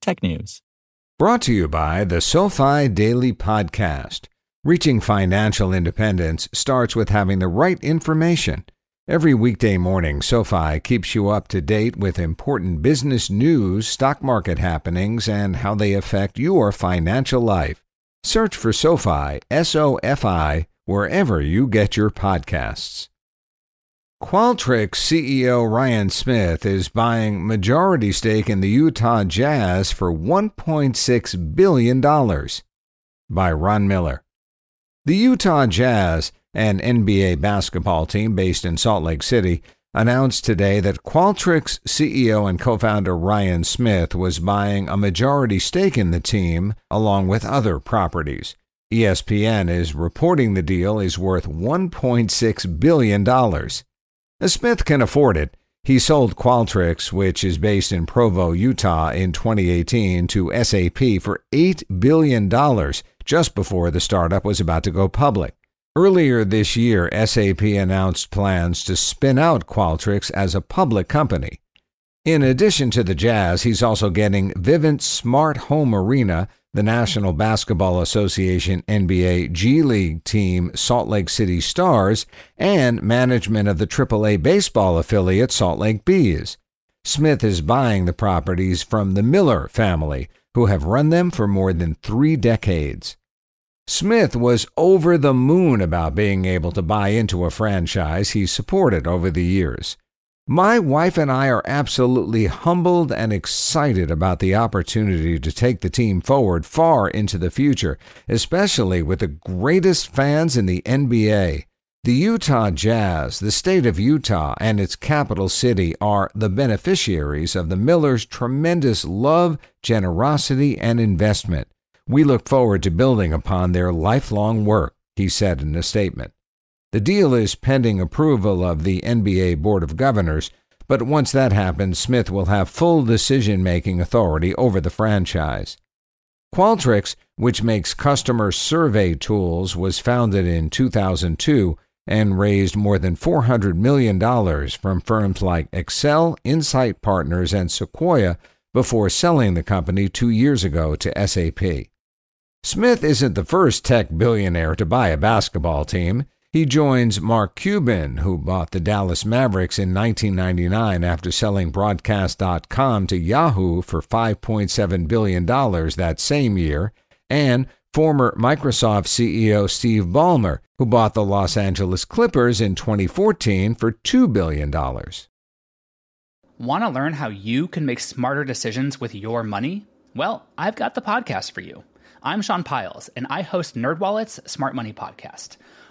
technews. Brought to you by the SoFi Daily Podcast. Reaching financial independence starts with having the right information. Every weekday morning, SoFi keeps you up to date with important business news, stock market happenings, and how they affect your financial life. Search for SoFi, S O F I, wherever you get your podcasts. Qualtrics CEO Ryan Smith is buying majority stake in the Utah Jazz for $1.6 billion. By Ron Miller. The Utah Jazz, an NBA basketball team based in Salt Lake City, announced today that Qualtrics CEO and co founder Ryan Smith was buying a majority stake in the team along with other properties. ESPN is reporting the deal is worth $1.6 billion. Smith can afford it. He sold Qualtrics, which is based in Provo, Utah, in 2018 to SAP for $8 billion just before the startup was about to go public. Earlier this year, SAP announced plans to spin out Qualtrics as a public company. In addition to the Jazz, he's also getting Vivint Smart Home Arena, the National Basketball Association NBA G League team Salt Lake City Stars, and management of the AAA baseball affiliate Salt Lake Bees. Smith is buying the properties from the Miller family, who have run them for more than three decades. Smith was over the moon about being able to buy into a franchise he supported over the years. My wife and I are absolutely humbled and excited about the opportunity to take the team forward far into the future, especially with the greatest fans in the NBA. The Utah Jazz, the state of Utah, and its capital city are the beneficiaries of the Millers' tremendous love, generosity, and investment. We look forward to building upon their lifelong work, he said in a statement. The deal is pending approval of the NBA Board of Governors, but once that happens, Smith will have full decision making authority over the franchise. Qualtrics, which makes customer survey tools, was founded in 2002 and raised more than $400 million from firms like Accel, Insight Partners, and Sequoia before selling the company two years ago to SAP. Smith isn't the first tech billionaire to buy a basketball team. He joins Mark Cuban, who bought the Dallas Mavericks in 1999 after selling Broadcast.com to Yahoo for $5.7 billion that same year, and former Microsoft CEO Steve Ballmer, who bought the Los Angeles Clippers in 2014 for $2 billion. Want to learn how you can make smarter decisions with your money? Well, I've got the podcast for you. I'm Sean Pyles, and I host NerdWallet's Smart Money Podcast.